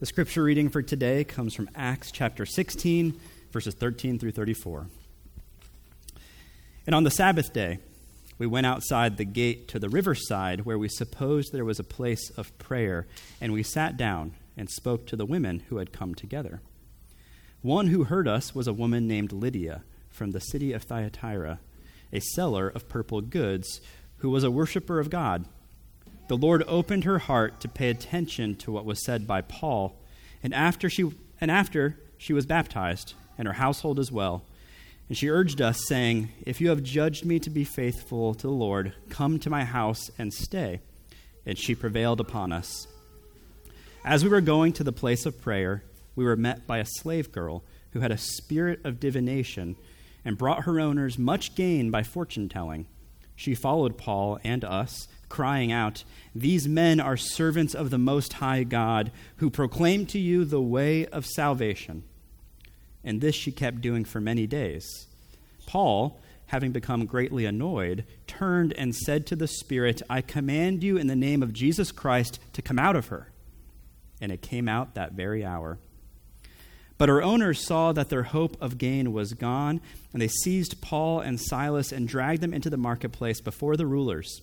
The scripture reading for today comes from Acts chapter 16, verses 13 through 34. And on the Sabbath day, we went outside the gate to the riverside where we supposed there was a place of prayer, and we sat down and spoke to the women who had come together. One who heard us was a woman named Lydia from the city of Thyatira, a seller of purple goods, who was a worshiper of God the Lord opened her heart to pay attention to what was said by Paul, and after she, and after she was baptized, and her household as well. And she urged us, saying, If you have judged me to be faithful to the Lord, come to my house and stay. And she prevailed upon us. As we were going to the place of prayer, we were met by a slave girl who had a spirit of divination and brought her owners much gain by fortune telling. She followed Paul and us crying out, These men are servants of the Most High God, who proclaim to you the way of salvation. And this she kept doing for many days. Paul, having become greatly annoyed, turned and said to the Spirit, I command you in the name of Jesus Christ to come out of her. And it came out that very hour. But her owners saw that their hope of gain was gone, and they seized Paul and Silas and dragged them into the marketplace before the rulers.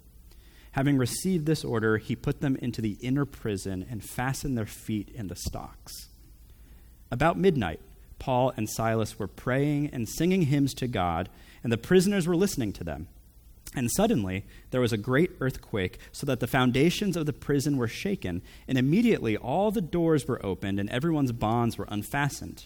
Having received this order, he put them into the inner prison and fastened their feet in the stocks. About midnight, Paul and Silas were praying and singing hymns to God, and the prisoners were listening to them. And suddenly there was a great earthquake, so that the foundations of the prison were shaken, and immediately all the doors were opened and everyone's bonds were unfastened.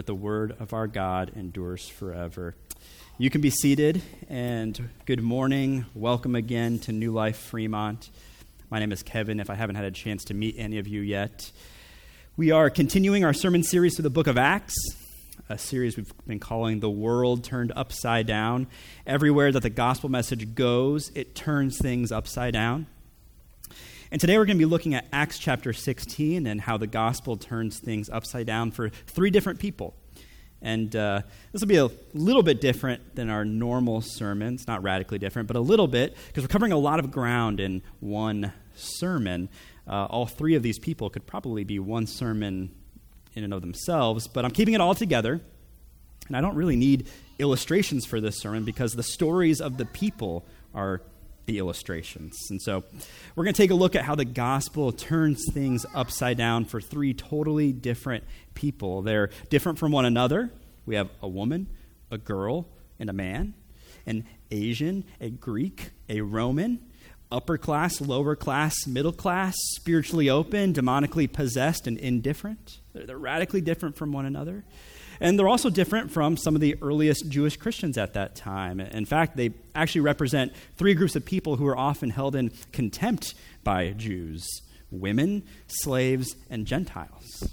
but the word of our God endures forever. You can be seated, and good morning. Welcome again to New Life Fremont. My name is Kevin, if I haven't had a chance to meet any of you yet. We are continuing our sermon series through the book of Acts, a series we've been calling The World Turned Upside Down. Everywhere that the gospel message goes, it turns things upside down. And today we're going to be looking at Acts chapter 16 and how the gospel turns things upside down for three different people. And uh, this will be a little bit different than our normal sermons, not radically different, but a little bit, because we're covering a lot of ground in one sermon. Uh, all three of these people could probably be one sermon in and of themselves, but I'm keeping it all together. And I don't really need illustrations for this sermon because the stories of the people are the illustrations. And so we're going to take a look at how the gospel turns things upside down for three totally different people. They're different from one another. We have a woman, a girl, and a man, an Asian, a Greek, a Roman, upper class, lower class, middle class, spiritually open, demonically possessed, and indifferent. They're, they're radically different from one another. And they're also different from some of the earliest Jewish Christians at that time. In fact, they actually represent three groups of people who are often held in contempt by Jews women, slaves, and Gentiles.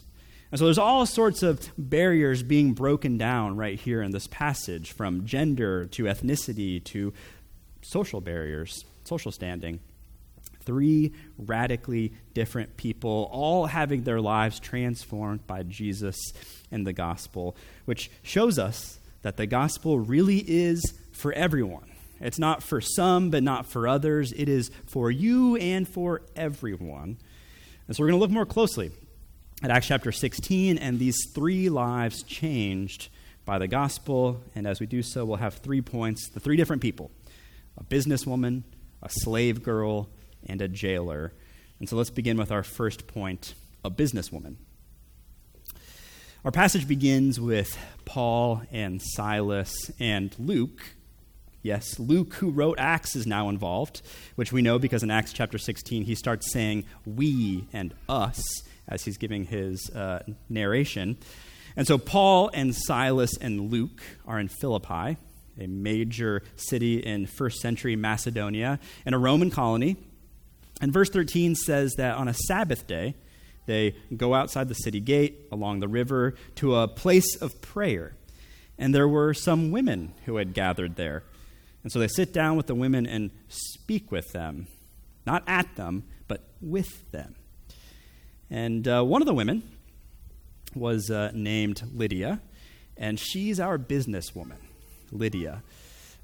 And so there's all sorts of barriers being broken down right here in this passage, from gender to ethnicity to social barriers, social standing. Three radically different people, all having their lives transformed by Jesus and the gospel, which shows us that the gospel really is for everyone. It's not for some, but not for others. It is for you and for everyone. And so we're going to look more closely at Acts chapter 16 and these three lives changed by the gospel. And as we do so, we'll have three points the three different people a businesswoman, a slave girl, and a jailer. And so let's begin with our first point a businesswoman. Our passage begins with Paul and Silas and Luke. Yes, Luke, who wrote Acts, is now involved, which we know because in Acts chapter 16 he starts saying we and us as he's giving his uh, narration. And so Paul and Silas and Luke are in Philippi, a major city in first century Macedonia, in a Roman colony. And verse 13 says that on a Sabbath day, they go outside the city gate along the river to a place of prayer. And there were some women who had gathered there. And so they sit down with the women and speak with them, not at them, but with them. And uh, one of the women was uh, named Lydia, and she's our businesswoman, Lydia.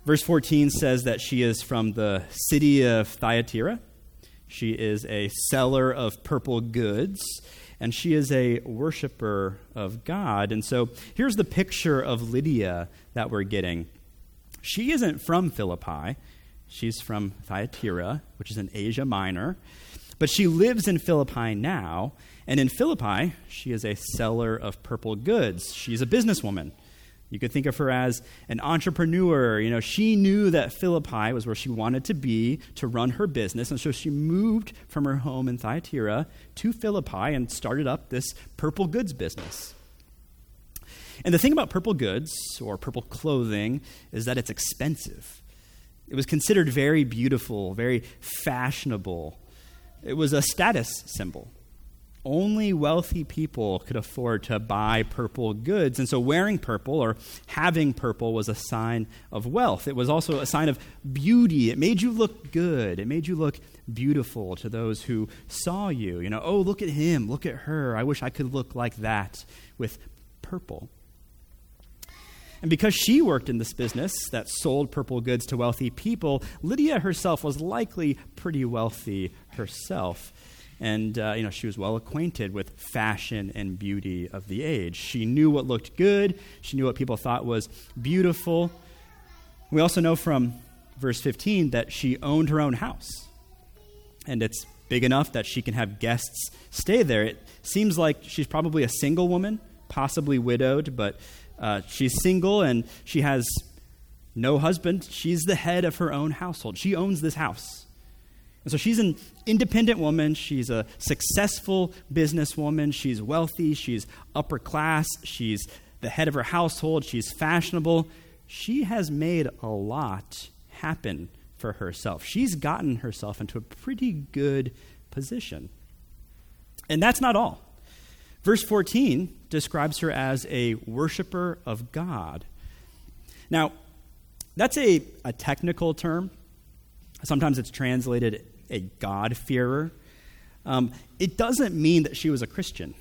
Verse 14 says that she is from the city of Thyatira. She is a seller of purple goods, and she is a worshiper of God. And so here's the picture of Lydia that we're getting. She isn't from Philippi, she's from Thyatira, which is in Asia Minor. But she lives in Philippi now, and in Philippi, she is a seller of purple goods. She's a businesswoman. You could think of her as an entrepreneur. You know, she knew that Philippi was where she wanted to be to run her business, and so she moved from her home in Thyatira to Philippi and started up this purple goods business. And the thing about purple goods or purple clothing is that it's expensive. It was considered very beautiful, very fashionable. It was a status symbol. Only wealthy people could afford to buy purple goods. And so wearing purple or having purple was a sign of wealth. It was also a sign of beauty. It made you look good. It made you look beautiful to those who saw you. You know, oh, look at him, look at her. I wish I could look like that with purple. And because she worked in this business that sold purple goods to wealthy people, Lydia herself was likely pretty wealthy herself. And, uh, you know, she was well acquainted with fashion and beauty of the age. She knew what looked good, she knew what people thought was beautiful. We also know from verse 15 that she owned her own house. And it's big enough that she can have guests stay there. It seems like she's probably a single woman, possibly widowed, but uh, she's single and she has no husband. She's the head of her own household. She owns this house. And so she's an independent woman. She's a successful businesswoman. She's wealthy. She's upper class. She's the head of her household. She's fashionable. She has made a lot happen for herself. She's gotten herself into a pretty good position. And that's not all. Verse 14 describes her as a worshiper of God. Now, that's a, a technical term. Sometimes it's translated a God-fearer. Um, it doesn't mean that she was a Christian.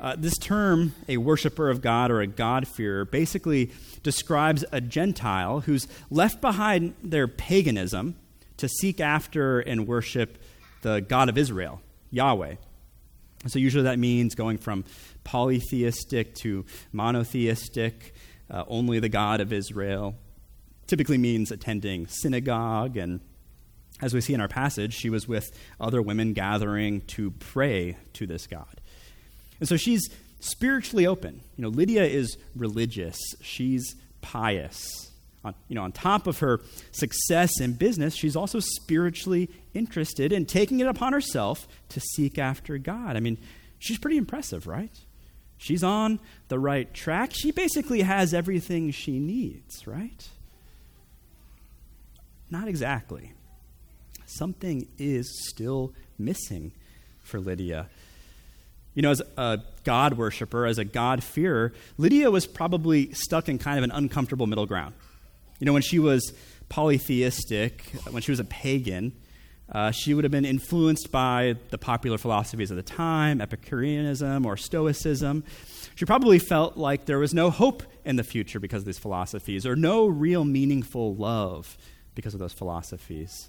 Uh, this term, a worshiper of God or a God-fearer, basically describes a Gentile who's left behind their paganism to seek after and worship the God of Israel, Yahweh. So, usually that means going from polytheistic to monotheistic, uh, only the God of Israel. Typically means attending synagogue. And as we see in our passage, she was with other women gathering to pray to this God. And so she's spiritually open. You know, Lydia is religious, she's pious on, you know, on top of her success in business, she's also spiritually interested in taking it upon herself to seek after God. I mean, she's pretty impressive, right? She's on the right track. She basically has everything she needs, right? Not exactly. Something is still missing for Lydia. You know, as a God worshiper, as a God-fearer, Lydia was probably stuck in kind of an uncomfortable middle ground. You know, when she was polytheistic, when she was a pagan, uh, she would have been influenced by the popular philosophies of the time, Epicureanism or Stoicism. She probably felt like there was no hope in the future because of these philosophies, or no real meaningful love because of those philosophies.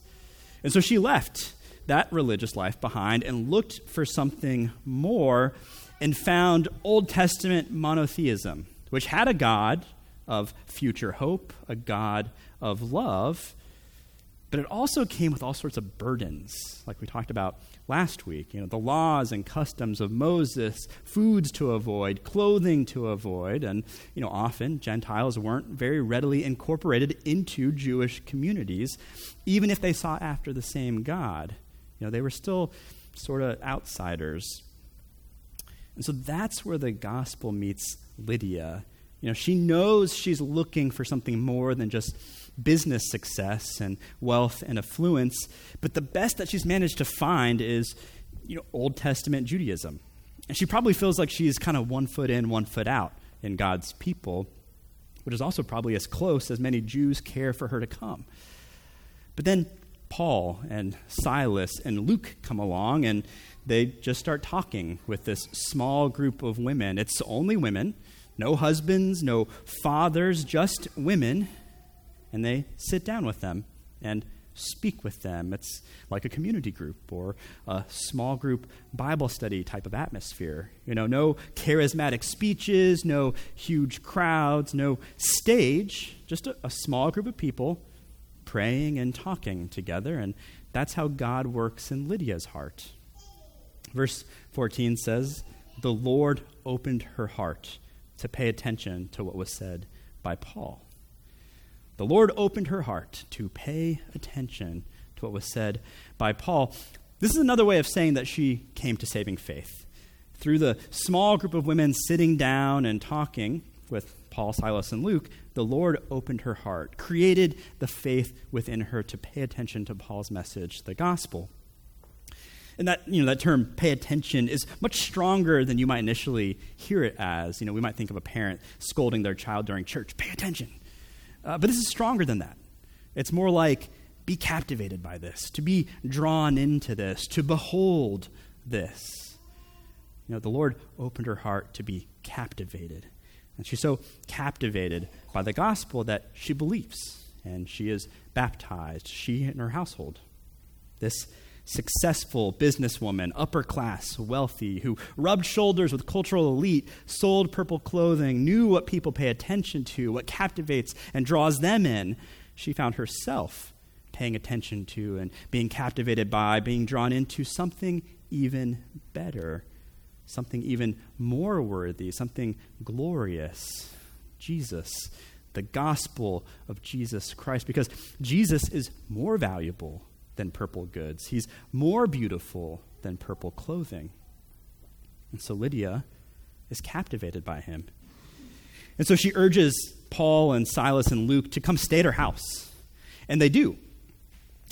And so she left that religious life behind and looked for something more and found Old Testament monotheism, which had a God of future hope, a God of love, but it also came with all sorts of burdens, like we talked about last week. You know, the laws and customs of Moses, foods to avoid, clothing to avoid, and you know, often Gentiles weren't very readily incorporated into Jewish communities, even if they sought after the same God. You know, they were still sort of outsiders. And so that's where the gospel meets Lydia. You know, she knows she's looking for something more than just business success and wealth and affluence, but the best that she's managed to find is, you know, Old Testament Judaism. And she probably feels like she's kind of one foot in, one foot out in God's people, which is also probably as close as many Jews care for her to come. But then Paul and Silas and Luke come along and they just start talking with this small group of women. It's only women, no husbands, no fathers, just women and they sit down with them and speak with them. It's like a community group or a small group Bible study type of atmosphere. You know, no charismatic speeches, no huge crowds, no stage, just a, a small group of people praying and talking together. And that's how God works in Lydia's heart. Verse 14 says, The Lord opened her heart to pay attention to what was said by Paul. The Lord opened her heart to pay attention to what was said by Paul. This is another way of saying that she came to saving faith. Through the small group of women sitting down and talking with Paul, Silas, and Luke, the Lord opened her heart, created the faith within her to pay attention to Paul's message, the gospel. And that, you know, that term, pay attention, is much stronger than you might initially hear it as. You know, we might think of a parent scolding their child during church, pay attention. Uh, but this is stronger than that. It's more like be captivated by this, to be drawn into this, to behold this. You know, the Lord opened her heart to be captivated. And she's so captivated by the gospel that she believes and she is baptized, she and her household. This successful businesswoman, upper class, wealthy, who rubbed shoulders with cultural elite, sold purple clothing, knew what people pay attention to, what captivates and draws them in, she found herself paying attention to and being captivated by, being drawn into something even better, something even more worthy, something glorious Jesus, the gospel of Jesus Christ, because Jesus is more valuable than purple goods. He's more beautiful than purple clothing. And so Lydia is captivated by him. And so she urges Paul and Silas and Luke to come stay at her house. And they do.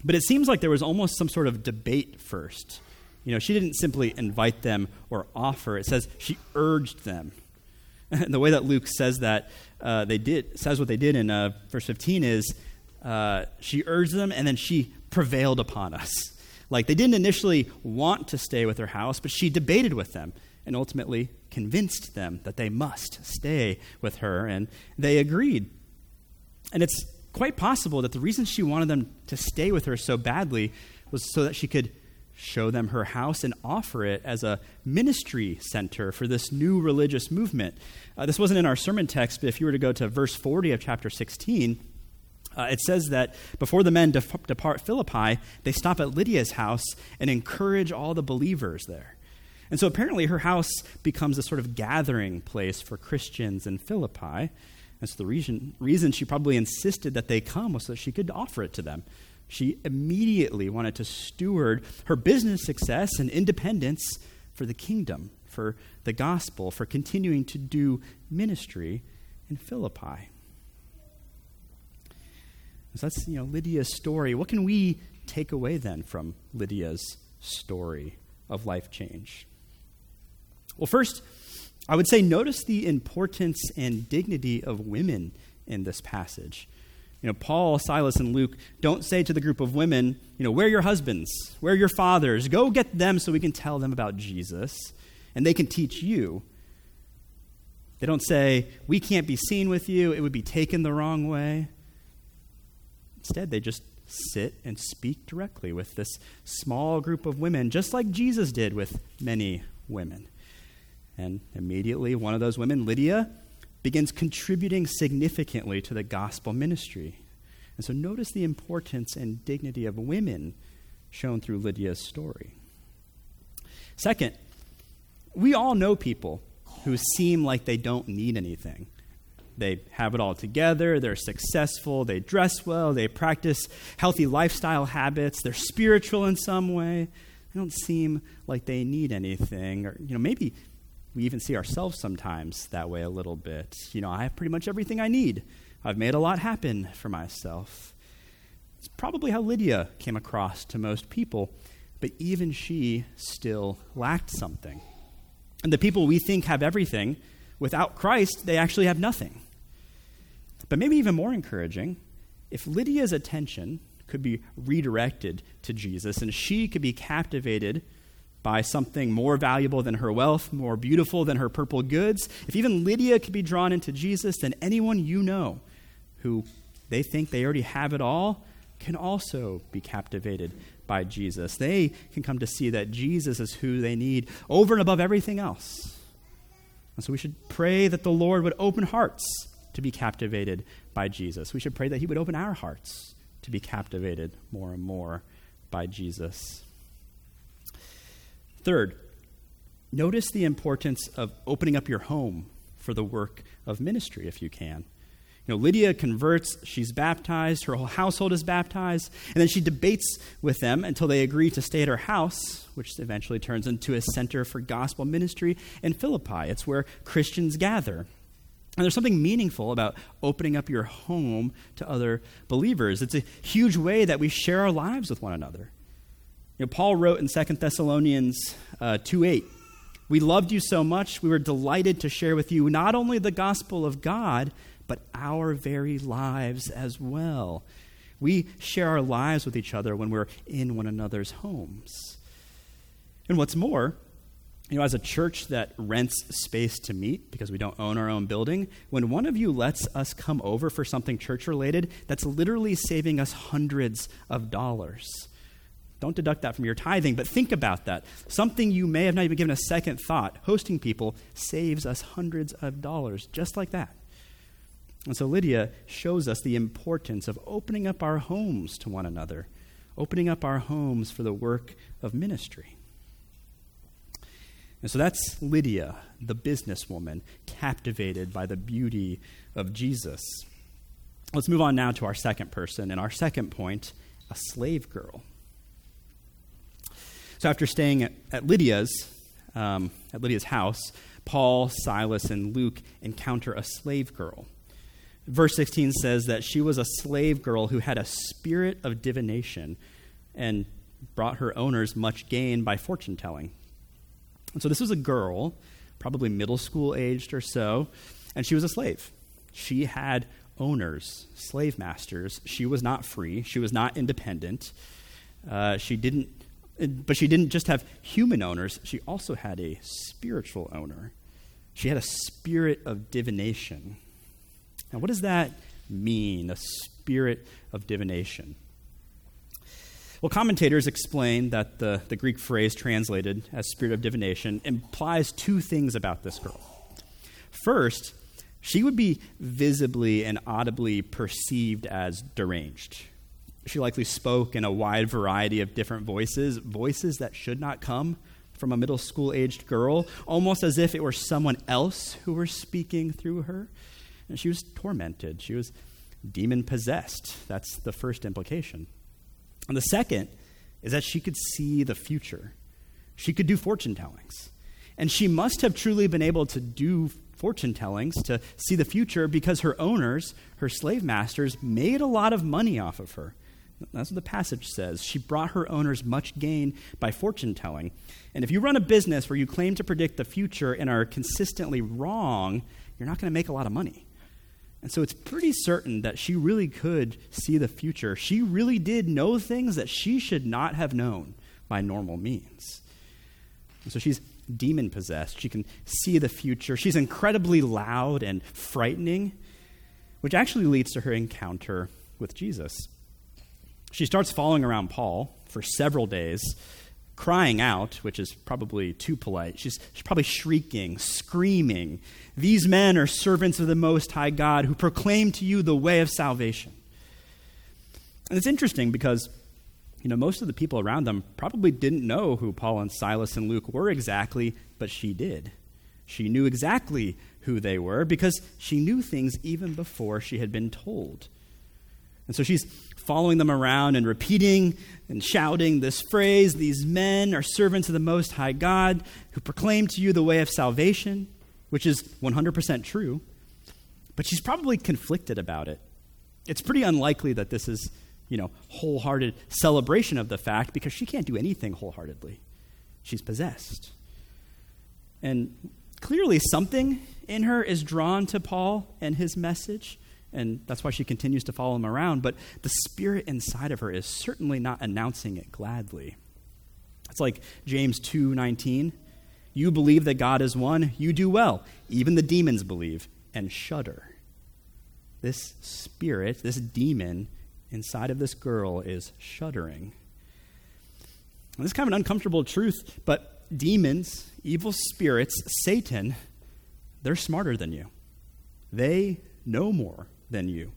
But it seems like there was almost some sort of debate first. You know, she didn't simply invite them or offer. It says she urged them. And the way that Luke says that uh, they did says what they did in uh, verse 15 is uh, she urged them and then she prevailed upon us. Like they didn't initially want to stay with her house, but she debated with them and ultimately convinced them that they must stay with her, and they agreed. And it's quite possible that the reason she wanted them to stay with her so badly was so that she could show them her house and offer it as a ministry center for this new religious movement. Uh, this wasn't in our sermon text, but if you were to go to verse 40 of chapter 16, uh, it says that before the men def- depart Philippi, they stop at Lydia's house and encourage all the believers there. And so apparently her house becomes a sort of gathering place for Christians in Philippi. That's the reason, reason she probably insisted that they come was so that she could offer it to them. She immediately wanted to steward her business success and independence for the kingdom, for the gospel, for continuing to do ministry in Philippi. So that's, you know, Lydia's story. What can we take away then from Lydia's story of life change? Well, first, I would say notice the importance and dignity of women in this passage. You know, Paul, Silas, and Luke don't say to the group of women, you know, where are your husbands? Where are your fathers? Go get them so we can tell them about Jesus and they can teach you. They don't say, we can't be seen with you, it would be taken the wrong way. Instead, they just sit and speak directly with this small group of women, just like Jesus did with many women. And immediately, one of those women, Lydia, begins contributing significantly to the gospel ministry. And so, notice the importance and dignity of women shown through Lydia's story. Second, we all know people who seem like they don't need anything. They have it all together, they're successful, they dress well, they practice healthy lifestyle habits, they're spiritual in some way. They don't seem like they need anything. Or, you know, maybe we even see ourselves sometimes that way a little bit. You know, I have pretty much everything I need. I've made a lot happen for myself. It's probably how Lydia came across to most people, but even she still lacked something. And the people we think have everything, without Christ, they actually have nothing. But maybe even more encouraging, if Lydia's attention could be redirected to Jesus and she could be captivated by something more valuable than her wealth, more beautiful than her purple goods, if even Lydia could be drawn into Jesus, then anyone you know who they think they already have it all can also be captivated by Jesus. They can come to see that Jesus is who they need over and above everything else. And so we should pray that the Lord would open hearts to be captivated by Jesus. We should pray that He would open our hearts to be captivated more and more by Jesus. Third, notice the importance of opening up your home for the work of ministry if you can. You know, Lydia converts, she's baptized, her whole household is baptized, and then she debates with them until they agree to stay at her house, which eventually turns into a center for gospel ministry in Philippi. It's where Christians gather. And there's something meaningful about opening up your home to other believers. It's a huge way that we share our lives with one another. You know, Paul wrote in 2 Thessalonians uh, 2 8, We loved you so much, we were delighted to share with you not only the gospel of God, but our very lives as well. We share our lives with each other when we're in one another's homes. And what's more, you know, as a church that rents space to meet because we don't own our own building, when one of you lets us come over for something church related, that's literally saving us hundreds of dollars. Don't deduct that from your tithing, but think about that. Something you may have not even given a second thought. Hosting people saves us hundreds of dollars, just like that. And so Lydia shows us the importance of opening up our homes to one another, opening up our homes for the work of ministry. And so that's Lydia, the businesswoman, captivated by the beauty of Jesus. Let's move on now to our second person, and our second point a slave girl. So after staying at, at Lydia's, um, at Lydia's house, Paul, Silas, and Luke encounter a slave girl. Verse 16 says that she was a slave girl who had a spirit of divination and brought her owners much gain by fortune telling. And so this was a girl, probably middle school aged or so, and she was a slave. She had owners, slave masters. She was not free. She was not independent. Uh, she didn't, but she didn't just have human owners. She also had a spiritual owner. She had a spirit of divination. Now, what does that mean, a spirit of divination? Well, commentators explain that the, the Greek phrase translated as spirit of divination implies two things about this girl. First, she would be visibly and audibly perceived as deranged. She likely spoke in a wide variety of different voices, voices that should not come from a middle school aged girl, almost as if it were someone else who were speaking through her. And she was tormented. She was demon possessed. That's the first implication. And the second is that she could see the future. She could do fortune tellings. And she must have truly been able to do fortune tellings to see the future because her owners, her slave masters, made a lot of money off of her. That's what the passage says. She brought her owners much gain by fortune telling. And if you run a business where you claim to predict the future and are consistently wrong, you're not going to make a lot of money. And so it's pretty certain that she really could see the future. She really did know things that she should not have known by normal means. And so she's demon possessed. She can see the future. She's incredibly loud and frightening, which actually leads to her encounter with Jesus. She starts following around Paul for several days, crying out, which is probably too polite. She's, she's probably shrieking, screaming. These men are servants of the Most High God who proclaim to you the way of salvation. And it's interesting because you know, most of the people around them probably didn't know who Paul and Silas and Luke were exactly, but she did. She knew exactly who they were because she knew things even before she had been told. And so she's following them around and repeating and shouting this phrase These men are servants of the Most High God who proclaim to you the way of salvation, which is 100% true. But she's probably conflicted about it. It's pretty unlikely that this is you know, wholehearted celebration of the fact because she can't do anything wholeheartedly. She's possessed. And clearly, something in her is drawn to Paul and his message, and that's why she continues to follow him around. But the spirit inside of her is certainly not announcing it gladly. It's like James 2 19. You believe that God is one, you do well. Even the demons believe and shudder. This spirit, this demon, inside of this girl is shuddering. And this is kind of an uncomfortable truth, but demons, evil spirits, Satan, they're smarter than you. They know more than you.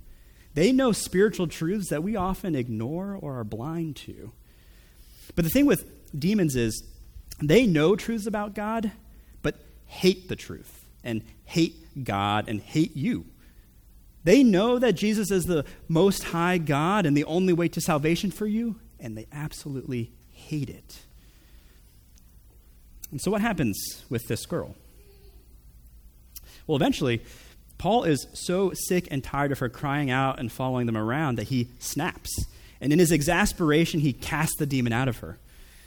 They know spiritual truths that we often ignore or are blind to. But the thing with demons is they know truths about God, but hate the truth and hate God and hate you. They know that Jesus is the most high God and the only way to salvation for you, and they absolutely hate it. And so, what happens with this girl? Well, eventually, Paul is so sick and tired of her crying out and following them around that he snaps. And in his exasperation, he casts the demon out of her.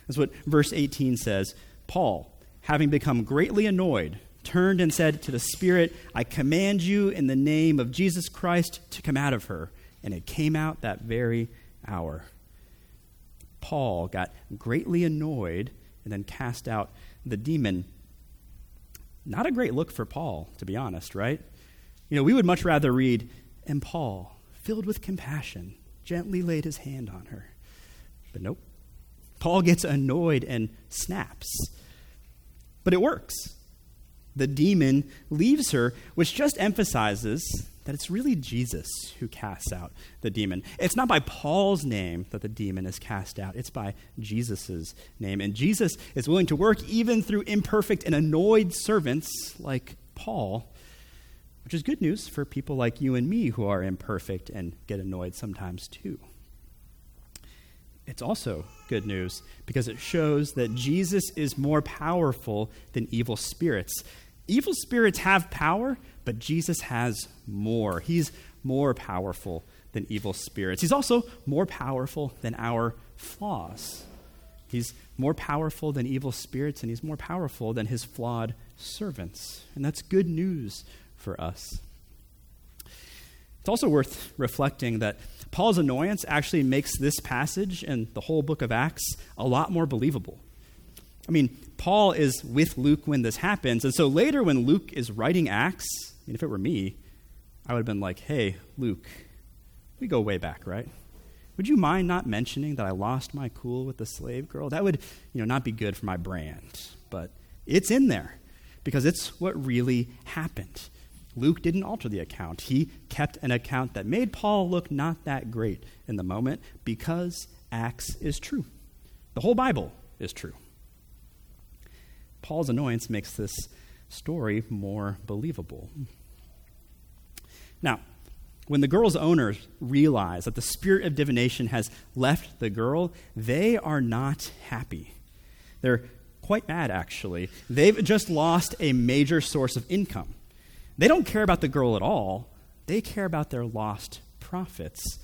That's what verse 18 says. Paul, having become greatly annoyed, turned and said to the Spirit, I command you in the name of Jesus Christ to come out of her. And it came out that very hour. Paul got greatly annoyed and then cast out the demon. Not a great look for Paul, to be honest, right? You know, we would much rather read, and Paul, filled with compassion, gently laid his hand on her. But nope. Paul gets annoyed and snaps. But it works the demon leaves her, which just emphasizes that it's really Jesus who casts out the demon. It's not by Paul's name that the demon is cast out, it's by Jesus' name. And Jesus is willing to work even through imperfect and annoyed servants like Paul, which is good news for people like you and me who are imperfect and get annoyed sometimes too. It's also good news because it shows that Jesus is more powerful than evil spirits. Evil spirits have power, but Jesus has more. He's more powerful than evil spirits. He's also more powerful than our flaws. He's more powerful than evil spirits, and he's more powerful than his flawed servants. And that's good news for us. It's also worth reflecting that Paul's annoyance actually makes this passage and the whole book of Acts a lot more believable. I mean, Paul is with Luke when this happens. And so later, when Luke is writing Acts, I mean, if it were me, I would have been like, hey, Luke, we go way back, right? Would you mind not mentioning that I lost my cool with the slave girl? That would, you know, not be good for my brand. But it's in there because it's what really happened. Luke didn't alter the account. He kept an account that made Paul look not that great in the moment because Acts is true. The whole Bible is true. Paul's annoyance makes this story more believable. Now, when the girl's owners realize that the spirit of divination has left the girl, they are not happy. They're quite mad, actually. They've just lost a major source of income. They don't care about the girl at all, they care about their lost profits,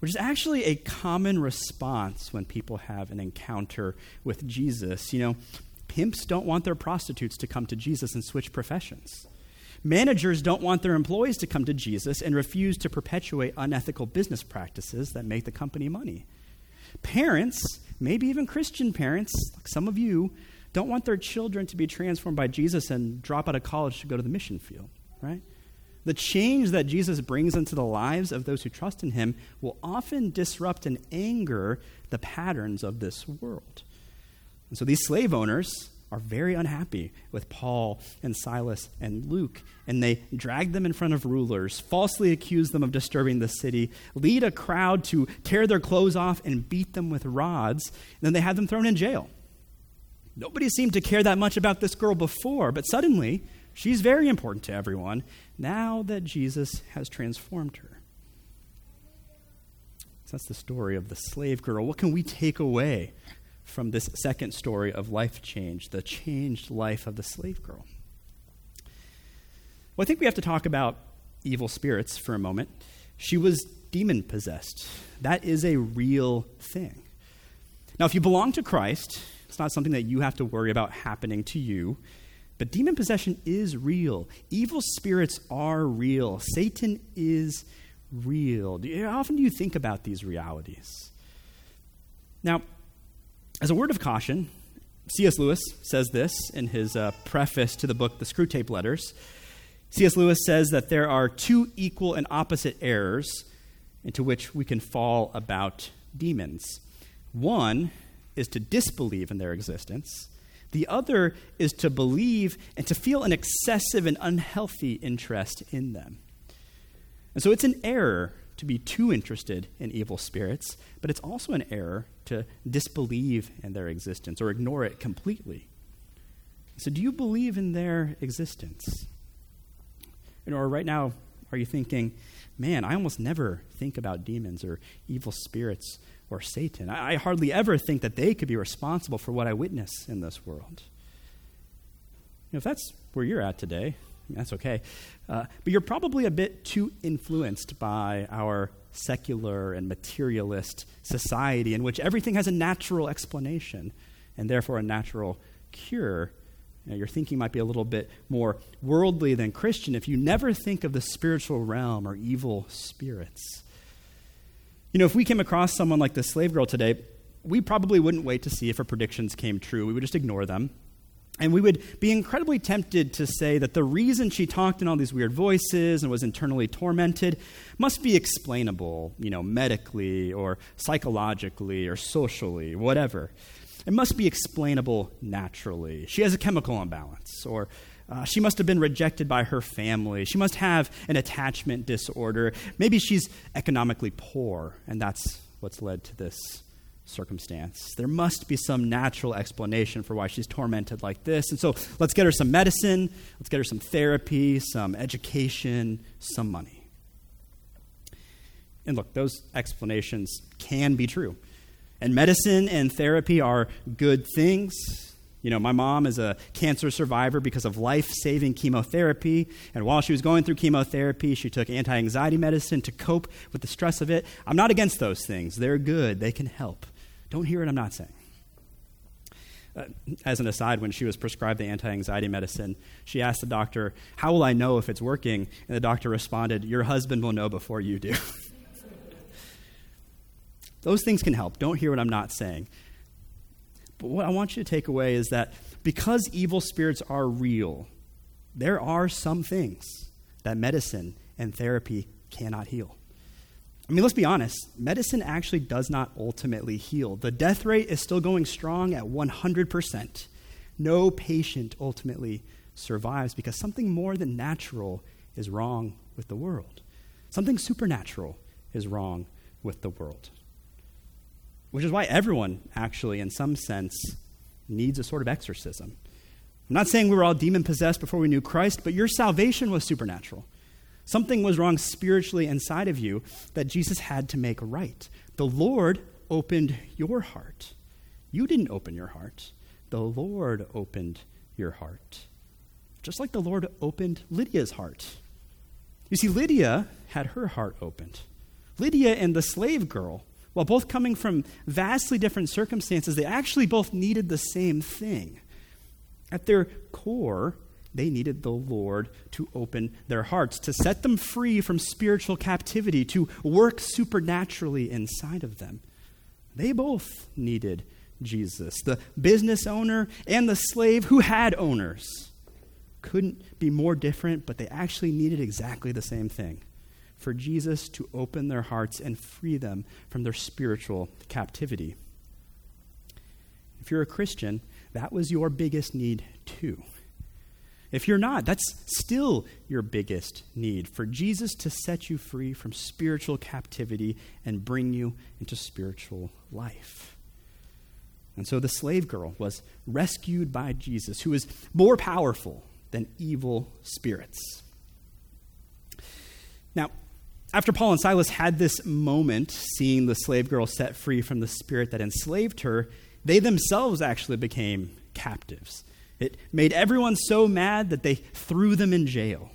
which is actually a common response when people have an encounter with Jesus. You know, Pimps don't want their prostitutes to come to Jesus and switch professions. Managers don't want their employees to come to Jesus and refuse to perpetuate unethical business practices that make the company money. Parents, maybe even Christian parents, like some of you, don't want their children to be transformed by Jesus and drop out of college to go to the mission field, right? the change that Jesus brings into the lives of those who trust in him will often disrupt and anger the patterns of this world. And so these slave owners are very unhappy with Paul and Silas and Luke, and they drag them in front of rulers, falsely accuse them of disturbing the city, lead a crowd to tear their clothes off and beat them with rods, and then they have them thrown in jail. Nobody seemed to care that much about this girl before, but suddenly she's very important to everyone now that Jesus has transformed her. So that's the story of the slave girl. What can we take away from this second story of life change, the changed life of the slave girl? Well, I think we have to talk about evil spirits for a moment. She was demon possessed. That is a real thing. Now, if you belong to Christ, it's not something that you have to worry about happening to you. But demon possession is real. Evil spirits are real. Satan is real. How often do you think about these realities? Now, as a word of caution, C.S. Lewis says this in his uh, preface to the book, The Screwtape Letters. C.S. Lewis says that there are two equal and opposite errors into which we can fall about demons. One is to disbelieve in their existence, the other is to believe and to feel an excessive and unhealthy interest in them. And so it's an error to be too interested in evil spirits, but it's also an error to disbelieve in their existence or ignore it completely. So, do you believe in their existence? Or right now, are you thinking, man, I almost never think about demons or evil spirits or Satan? I, I hardly ever think that they could be responsible for what I witness in this world. You know, if that's where you're at today, that's okay. Uh, but you're probably a bit too influenced by our secular and materialist society in which everything has a natural explanation and therefore a natural cure. You know, your thinking might be a little bit more worldly than Christian if you never think of the spiritual realm or evil spirits. You know, if we came across someone like the slave girl today, we probably wouldn't wait to see if her predictions came true. We would just ignore them and we would be incredibly tempted to say that the reason she talked in all these weird voices and was internally tormented must be explainable, you know, medically or psychologically or socially, whatever. It must be explainable naturally. She has a chemical imbalance, or uh, she must have been rejected by her family. She must have an attachment disorder. Maybe she's economically poor, and that's what's led to this circumstance. There must be some natural explanation for why she's tormented like this. And so let's get her some medicine, let's get her some therapy, some education, some money. And look, those explanations can be true. And medicine and therapy are good things. You know, my mom is a cancer survivor because of life saving chemotherapy. And while she was going through chemotherapy, she took anti anxiety medicine to cope with the stress of it. I'm not against those things, they're good, they can help. Don't hear what I'm not saying. Uh, as an aside, when she was prescribed the anti anxiety medicine, she asked the doctor, How will I know if it's working? And the doctor responded, Your husband will know before you do. Those things can help. Don't hear what I'm not saying. But what I want you to take away is that because evil spirits are real, there are some things that medicine and therapy cannot heal. I mean, let's be honest, medicine actually does not ultimately heal. The death rate is still going strong at 100%. No patient ultimately survives because something more than natural is wrong with the world. Something supernatural is wrong with the world. Which is why everyone, actually, in some sense, needs a sort of exorcism. I'm not saying we were all demon possessed before we knew Christ, but your salvation was supernatural. Something was wrong spiritually inside of you that Jesus had to make right. The Lord opened your heart. You didn't open your heart, the Lord opened your heart. Just like the Lord opened Lydia's heart. You see, Lydia had her heart opened. Lydia and the slave girl, while both coming from vastly different circumstances, they actually both needed the same thing. At their core, they needed the Lord to open their hearts, to set them free from spiritual captivity, to work supernaturally inside of them. They both needed Jesus, the business owner and the slave who had owners. couldn't be more different, but they actually needed exactly the same thing for Jesus to open their hearts and free them from their spiritual captivity. If you're a Christian, that was your biggest need too. If you're not, that's still your biggest need for Jesus to set you free from spiritual captivity and bring you into spiritual life. And so the slave girl was rescued by Jesus, who is more powerful than evil spirits. After Paul and Silas had this moment, seeing the slave girl set free from the spirit that enslaved her, they themselves actually became captives. It made everyone so mad that they threw them in jail.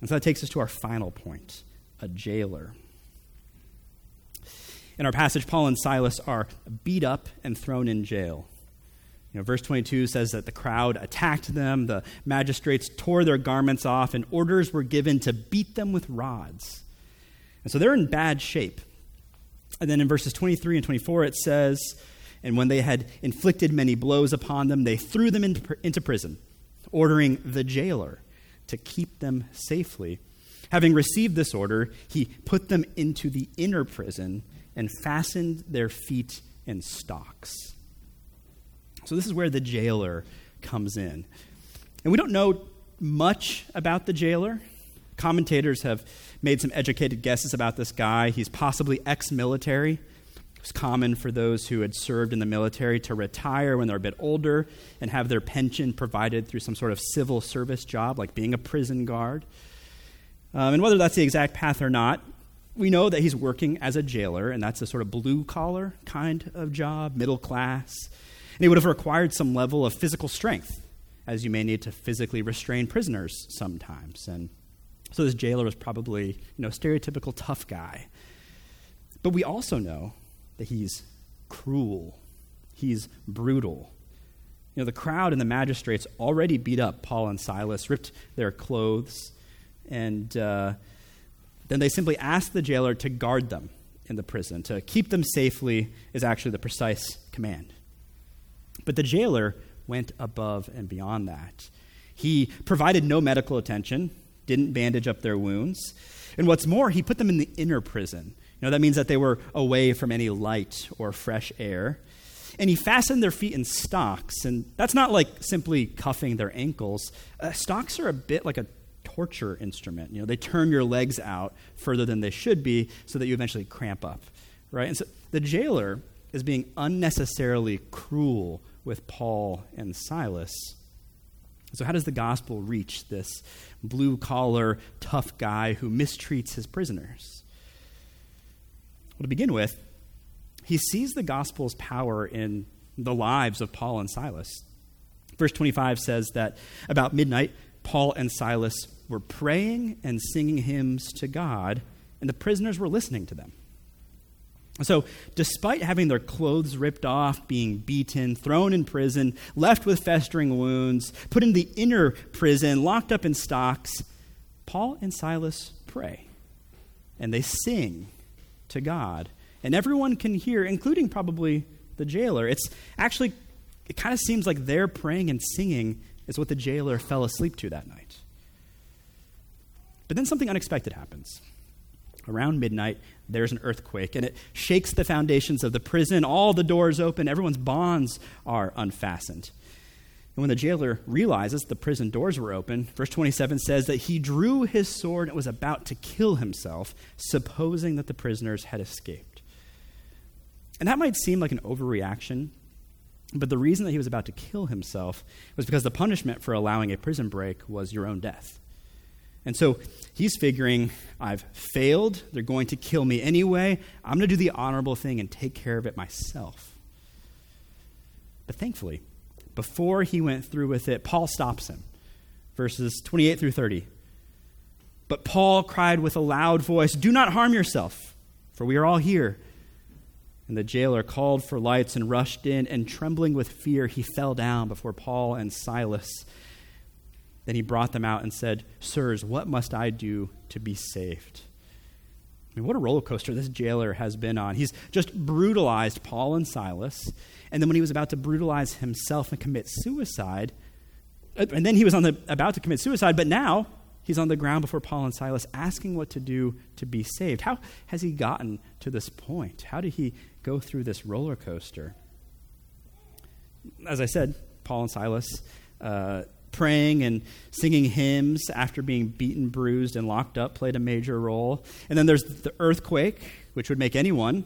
And so that takes us to our final point a jailer. In our passage, Paul and Silas are beat up and thrown in jail. You know, verse 22 says that the crowd attacked them, the magistrates tore their garments off, and orders were given to beat them with rods. And so they're in bad shape. And then in verses 23 and 24, it says, And when they had inflicted many blows upon them, they threw them into, into prison, ordering the jailer to keep them safely. Having received this order, he put them into the inner prison and fastened their feet in stocks. So, this is where the jailer comes in. And we don't know much about the jailer. Commentators have made some educated guesses about this guy. He's possibly ex military. It was common for those who had served in the military to retire when they're a bit older and have their pension provided through some sort of civil service job, like being a prison guard. Um, and whether that's the exact path or not, we know that he's working as a jailer, and that's a sort of blue collar kind of job, middle class. And he would have required some level of physical strength, as you may need to physically restrain prisoners sometimes. And so this jailer was probably, you know, stereotypical tough guy. But we also know that he's cruel. He's brutal. You know, the crowd and the magistrates already beat up Paul and Silas, ripped their clothes, and uh, then they simply asked the jailer to guard them in the prison. To keep them safely is actually the precise command. But the jailer went above and beyond that. He provided no medical attention, didn't bandage up their wounds. And what's more, he put them in the inner prison. You know, that means that they were away from any light or fresh air. And he fastened their feet in stocks. And that's not like simply cuffing their ankles. Uh, stocks are a bit like a torture instrument. You know, they turn your legs out further than they should be so that you eventually cramp up, right? And so the jailer is being unnecessarily cruel with Paul and Silas. So, how does the gospel reach this blue collar, tough guy who mistreats his prisoners? Well, to begin with, he sees the gospel's power in the lives of Paul and Silas. Verse 25 says that about midnight, Paul and Silas were praying and singing hymns to God, and the prisoners were listening to them. So, despite having their clothes ripped off, being beaten, thrown in prison, left with festering wounds, put in the inner prison, locked up in stocks, Paul and Silas pray. And they sing to God. And everyone can hear, including probably the jailer. It's actually, it kind of seems like their praying and singing is what the jailer fell asleep to that night. But then something unexpected happens. Around midnight, there's an earthquake, and it shakes the foundations of the prison. All the doors open, everyone's bonds are unfastened. And when the jailer realizes the prison doors were open, verse 27 says that he drew his sword and was about to kill himself, supposing that the prisoners had escaped. And that might seem like an overreaction, but the reason that he was about to kill himself was because the punishment for allowing a prison break was your own death. And so he's figuring, I've failed. They're going to kill me anyway. I'm going to do the honorable thing and take care of it myself. But thankfully, before he went through with it, Paul stops him. Verses 28 through 30. But Paul cried with a loud voice, Do not harm yourself, for we are all here. And the jailer called for lights and rushed in, and trembling with fear, he fell down before Paul and Silas. Then he brought them out and said, Sirs, what must I do to be saved? I mean, what a roller coaster this jailer has been on. He's just brutalized Paul and Silas. And then when he was about to brutalize himself and commit suicide, and then he was on the, about to commit suicide, but now he's on the ground before Paul and Silas asking what to do to be saved. How has he gotten to this point? How did he go through this roller coaster? As I said, Paul and Silas uh, praying and singing hymns after being beaten, bruised, and locked up played a major role. And then there's the earthquake, which would make anyone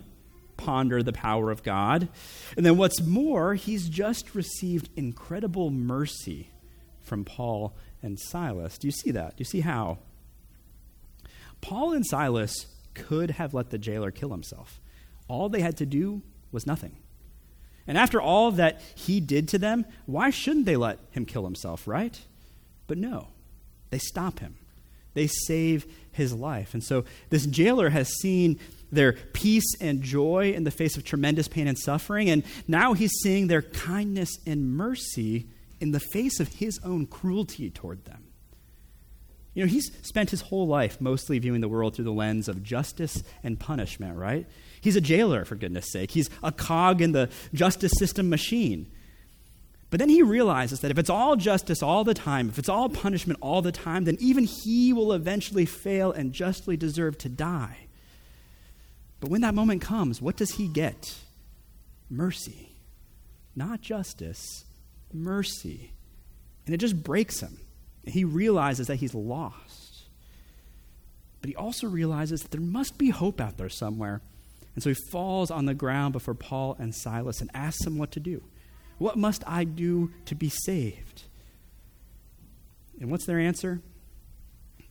ponder the power of God. And then what's more, he's just received incredible mercy from Paul and Silas. Do you see that? Do you see how? Paul and Silas could have let the jailer kill himself. All they had to do was nothing. And after all that he did to them, why shouldn't they let him kill himself, right? But no, they stop him. They save his life. And so this jailer has seen their peace and joy in the face of tremendous pain and suffering, and now he's seeing their kindness and mercy in the face of his own cruelty toward them. You know, he's spent his whole life mostly viewing the world through the lens of justice and punishment, right? He's a jailer, for goodness sake. He's a cog in the justice system machine. But then he realizes that if it's all justice all the time, if it's all punishment all the time, then even he will eventually fail and justly deserve to die. But when that moment comes, what does he get? Mercy. Not justice, mercy. And it just breaks him. He realizes that he's lost. But he also realizes that there must be hope out there somewhere. And so he falls on the ground before Paul and Silas and asks them what to do. What must I do to be saved? And what's their answer?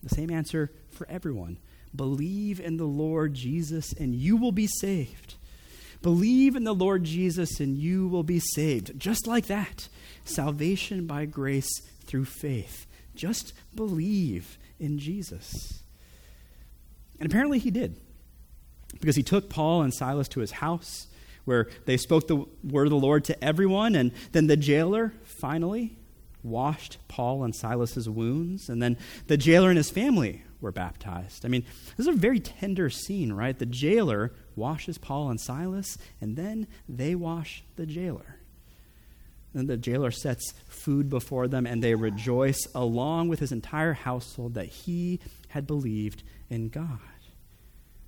The same answer for everyone believe in the Lord Jesus and you will be saved. Believe in the Lord Jesus and you will be saved. Just like that. Salvation by grace through faith. Just believe in Jesus. And apparently he did. Because he took Paul and Silas to his house where they spoke the word of the Lord to everyone. And then the jailer finally washed Paul and Silas's wounds. And then the jailer and his family were baptized. I mean, this is a very tender scene, right? The jailer washes Paul and Silas, and then they wash the jailer. And the jailer sets food before them, and they rejoice along with his entire household that he had believed in God.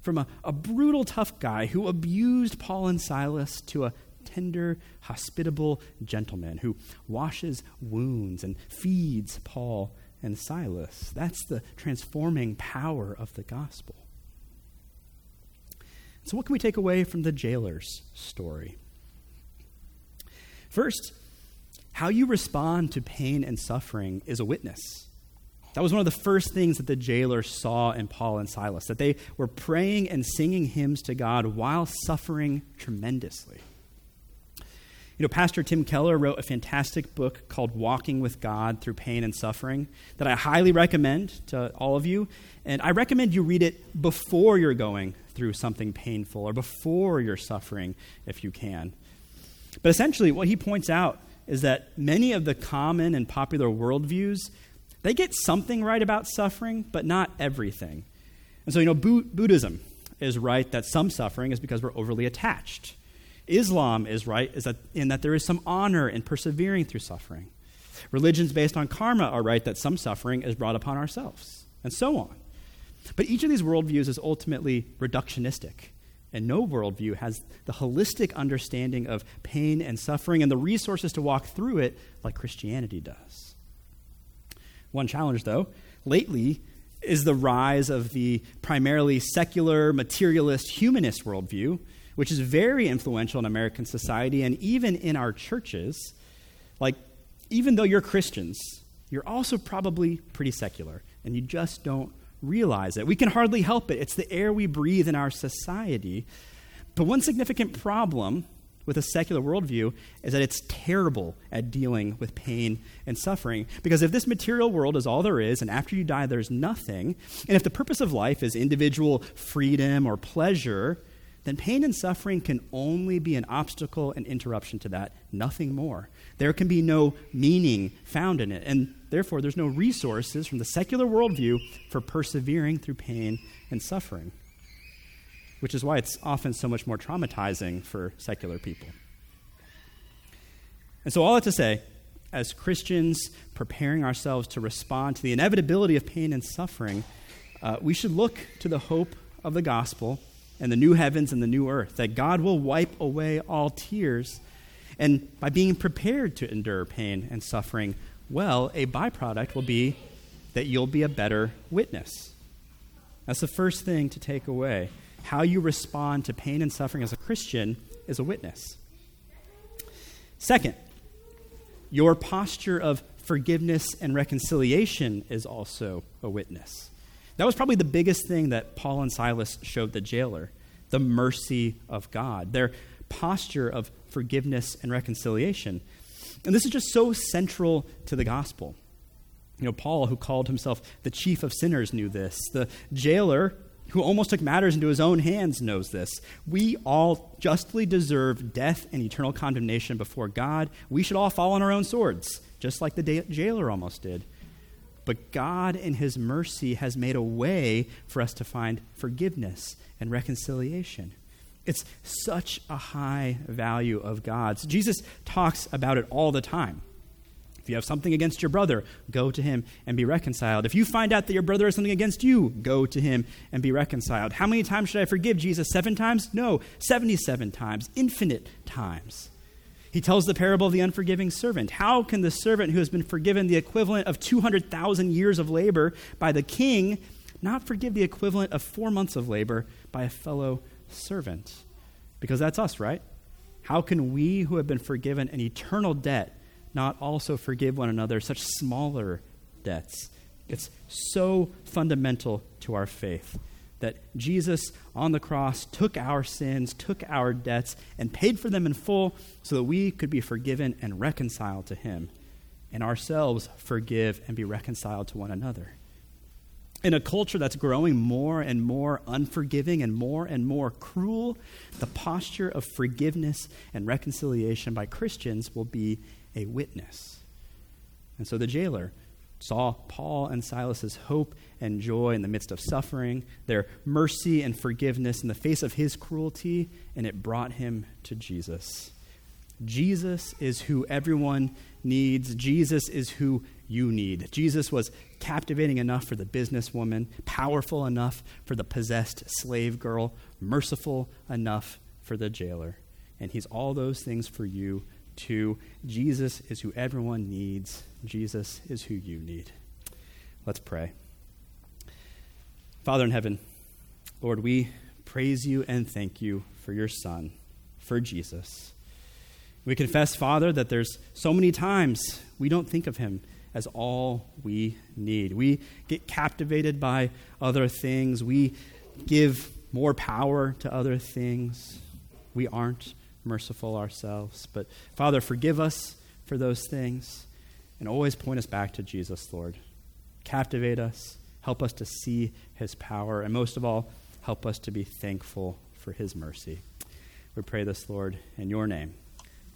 From a, a brutal, tough guy who abused Paul and Silas to a tender, hospitable gentleman who washes wounds and feeds Paul and Silas. That's the transforming power of the gospel. So, what can we take away from the jailer's story? First, how you respond to pain and suffering is a witness. That was one of the first things that the jailer saw in Paul and Silas, that they were praying and singing hymns to God while suffering tremendously. You know, Pastor Tim Keller wrote a fantastic book called Walking with God Through Pain and Suffering that I highly recommend to all of you. And I recommend you read it before you're going through something painful or before you're suffering, if you can. But essentially, what he points out is that many of the common and popular worldviews, they get something right about suffering, but not everything. And so, you know, Buddhism is right that some suffering is because we're overly attached Islam is right is that, in that there is some honor in persevering through suffering. Religions based on karma are right that some suffering is brought upon ourselves, and so on. But each of these worldviews is ultimately reductionistic, and no worldview has the holistic understanding of pain and suffering and the resources to walk through it like Christianity does. One challenge, though, lately is the rise of the primarily secular, materialist, humanist worldview which is very influential in American society and even in our churches. Like, even though you're Christians, you're also probably pretty secular, and you just don't realize it. We can hardly help it. It's the air we breathe in our society. But one significant problem with a secular worldview is that it's terrible at dealing with pain and suffering. Because if this material world is all there is, and after you die, there's nothing, and if the purpose of life is individual freedom or pleasure, then pain and suffering can only be an obstacle and interruption to that, nothing more. There can be no meaning found in it, and therefore there's no resources from the secular worldview for persevering through pain and suffering, which is why it's often so much more traumatizing for secular people. And so, all that to say, as Christians preparing ourselves to respond to the inevitability of pain and suffering, uh, we should look to the hope of the gospel and the new heavens and the new earth, that God will wipe away all tears. And by being prepared to endure pain and suffering well, a byproduct will be that you'll be a better witness. That's the first thing to take away. How you respond to pain and suffering as a Christian is a witness. Second, your posture of forgiveness and reconciliation is also a witness. That was probably the biggest thing that Paul and Silas showed the jailer the mercy of God, their posture of forgiveness and reconciliation. And this is just so central to the gospel. You know, Paul, who called himself the chief of sinners, knew this. The jailer, who almost took matters into his own hands, knows this. We all justly deserve death and eternal condemnation before God. We should all fall on our own swords, just like the jailer almost did. But God, in His mercy, has made a way for us to find forgiveness and reconciliation. It's such a high value of God's. Jesus talks about it all the time. If you have something against your brother, go to him and be reconciled. If you find out that your brother has something against you, go to him and be reconciled. How many times should I forgive Jesus? Seven times? No, 77 times, infinite times. He tells the parable of the unforgiving servant. How can the servant who has been forgiven the equivalent of 200,000 years of labor by the king not forgive the equivalent of four months of labor by a fellow servant? Because that's us, right? How can we who have been forgiven an eternal debt not also forgive one another such smaller debts? It's so fundamental to our faith that Jesus on the cross took our sins, took our debts, and paid for them in full so that we could be forgiven and reconciled to Him, and ourselves forgive and be reconciled to one another in a culture that's growing more and more unforgiving and more and more cruel, the posture of forgiveness and reconciliation by Christians will be a witness. And so the jailer saw Paul and Silas's hope and joy in the midst of suffering, their mercy and forgiveness in the face of his cruelty, and it brought him to Jesus. Jesus is who everyone needs. Jesus is who you need. Jesus was captivating enough for the businesswoman, powerful enough for the possessed slave girl, merciful enough for the jailer. And he's all those things for you Jesus is who everyone needs. Jesus is who you need. Let's pray. Father in heaven, Lord, we praise you and thank you for your Son, for Jesus. We confess, Father, that there's so many times we don't think of him as all we need. We get captivated by other things. We give more power to other things. We aren't merciful ourselves. But Father, forgive us for those things and always point us back to Jesus, Lord. Captivate us, help us to see his power, and most of all, help us to be thankful for his mercy. We pray this, Lord, in your name.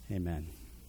Amen.